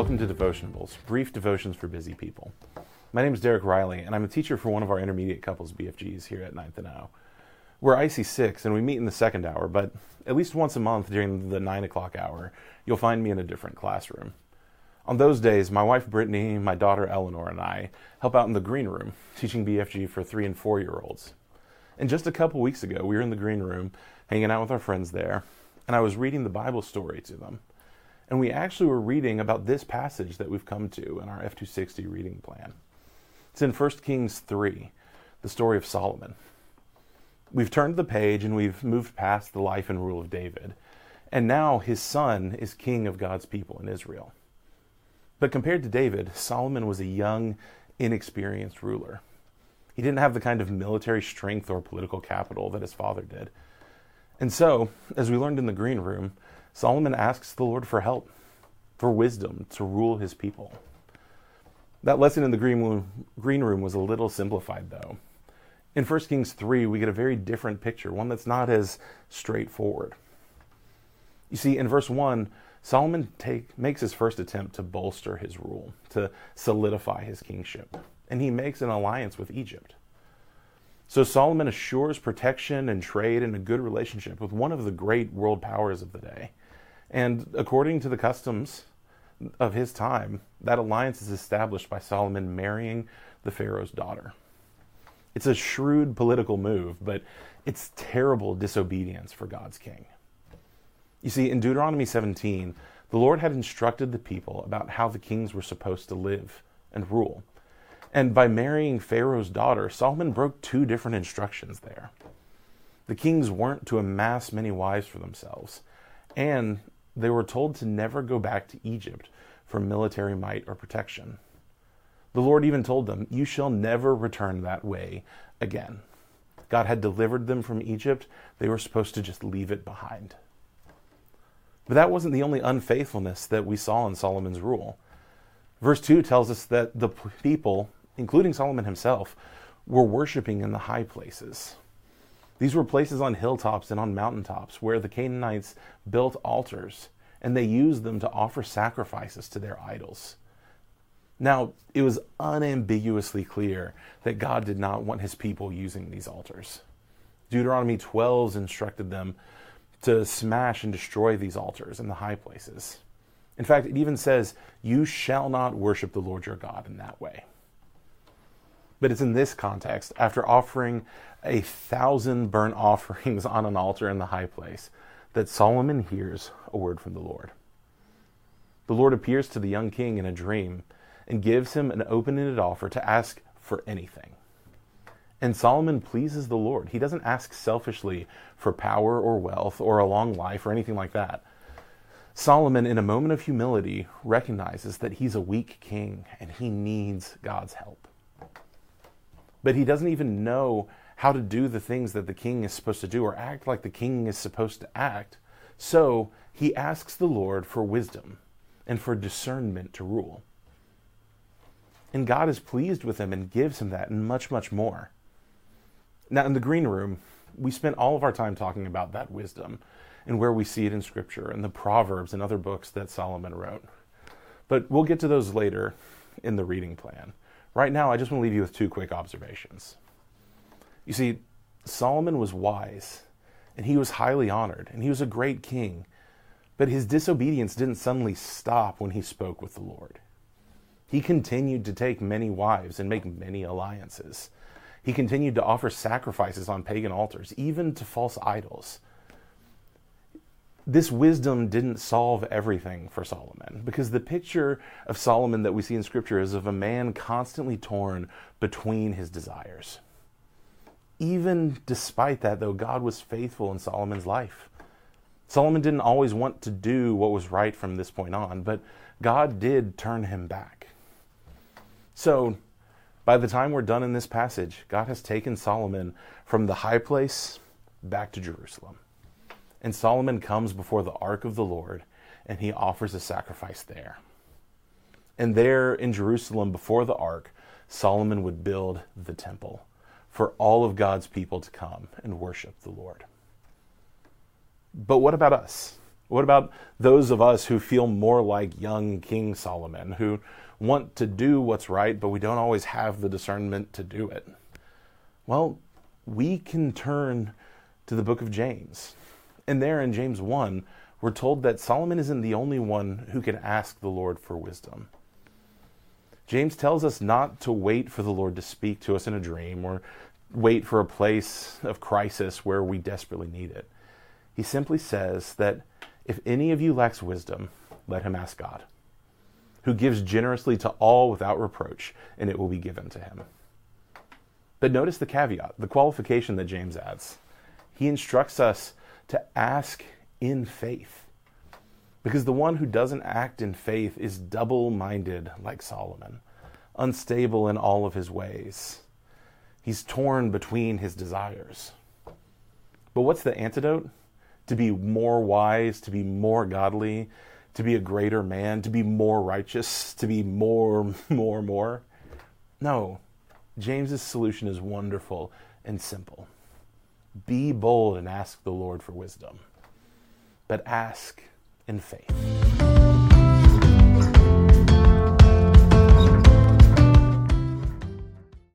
Welcome to Devotionables, brief devotions for busy people. My name is Derek Riley, and I'm a teacher for one of our intermediate couples BFGs here at 9th and O. We're IC6, and we meet in the second hour, but at least once a month during the 9 o'clock hour, you'll find me in a different classroom. On those days, my wife Brittany, my daughter Eleanor, and I help out in the green room, teaching BFG for three and four year olds. And just a couple weeks ago, we were in the green room, hanging out with our friends there, and I was reading the Bible story to them. And we actually were reading about this passage that we've come to in our F260 reading plan. It's in 1 Kings 3, the story of Solomon. We've turned the page and we've moved past the life and rule of David. And now his son is king of God's people in Israel. But compared to David, Solomon was a young, inexperienced ruler. He didn't have the kind of military strength or political capital that his father did. And so, as we learned in the green room, Solomon asks the Lord for help, for wisdom to rule his people. That lesson in the green room, green room was a little simplified, though. In 1 Kings 3, we get a very different picture, one that's not as straightforward. You see, in verse 1, Solomon take, makes his first attempt to bolster his rule, to solidify his kingship, and he makes an alliance with Egypt. So Solomon assures protection and trade and a good relationship with one of the great world powers of the day. And according to the customs of his time, that alliance is established by Solomon marrying the Pharaoh's daughter. It's a shrewd political move, but it's terrible disobedience for God's king. You see, in Deuteronomy 17, the Lord had instructed the people about how the kings were supposed to live and rule. And by marrying Pharaoh's daughter, Solomon broke two different instructions there. The kings weren't to amass many wives for themselves, and they were told to never go back to Egypt for military might or protection. The Lord even told them, You shall never return that way again. God had delivered them from Egypt. They were supposed to just leave it behind. But that wasn't the only unfaithfulness that we saw in Solomon's rule. Verse 2 tells us that the people, including Solomon himself, were worshiping in the high places. These were places on hilltops and on mountaintops where the Canaanites built altars and they used them to offer sacrifices to their idols. Now, it was unambiguously clear that God did not want his people using these altars. Deuteronomy 12 instructed them to smash and destroy these altars in the high places. In fact, it even says, You shall not worship the Lord your God in that way. But it's in this context, after offering a thousand burnt offerings on an altar in the high place, that Solomon hears a word from the Lord. The Lord appears to the young king in a dream and gives him an open ended offer to ask for anything. And Solomon pleases the Lord. He doesn't ask selfishly for power or wealth or a long life or anything like that. Solomon, in a moment of humility, recognizes that he's a weak king and he needs God's help but he doesn't even know how to do the things that the king is supposed to do or act like the king is supposed to act. So he asks the Lord for wisdom and for discernment to rule. And God is pleased with him and gives him that and much, much more. Now, in the green room, we spent all of our time talking about that wisdom and where we see it in Scripture and the Proverbs and other books that Solomon wrote. But we'll get to those later in the reading plan. Right now, I just want to leave you with two quick observations. You see, Solomon was wise, and he was highly honored, and he was a great king. But his disobedience didn't suddenly stop when he spoke with the Lord. He continued to take many wives and make many alliances. He continued to offer sacrifices on pagan altars, even to false idols this wisdom didn't solve everything for Solomon because the picture of Solomon that we see in Scripture is of a man constantly torn between his desires. Even despite that, though, God was faithful in Solomon's life. Solomon didn't always want to do what was right from this point on, but God did turn him back. So, by the time we're done in this passage, God has taken Solomon from the high place back to Jerusalem. And Solomon comes before the ark of the Lord and he offers a sacrifice there. And there in Jerusalem, before the ark, Solomon would build the temple for all of God's people to come and worship the Lord. But what about us? What about those of us who feel more like young King Solomon, who want to do what's right, but we don't always have the discernment to do it? Well, we can turn to the book of James. And there in James 1, we're told that Solomon isn't the only one who can ask the Lord for wisdom. James tells us not to wait for the Lord to speak to us in a dream or wait for a place of crisis where we desperately need it. He simply says that if any of you lacks wisdom, let him ask God, who gives generously to all without reproach, and it will be given to him. But notice the caveat, the qualification that James adds. He instructs us to ask in faith. Because the one who doesn't act in faith is double minded like Solomon, unstable in all of his ways. He's torn between his desires. But what's the antidote? to be more wise, to be more godly, to be a greater man, to be more righteous, to be more, more, more. No, James's solution is wonderful and simple. Be bold and ask the Lord for wisdom, but ask in faith.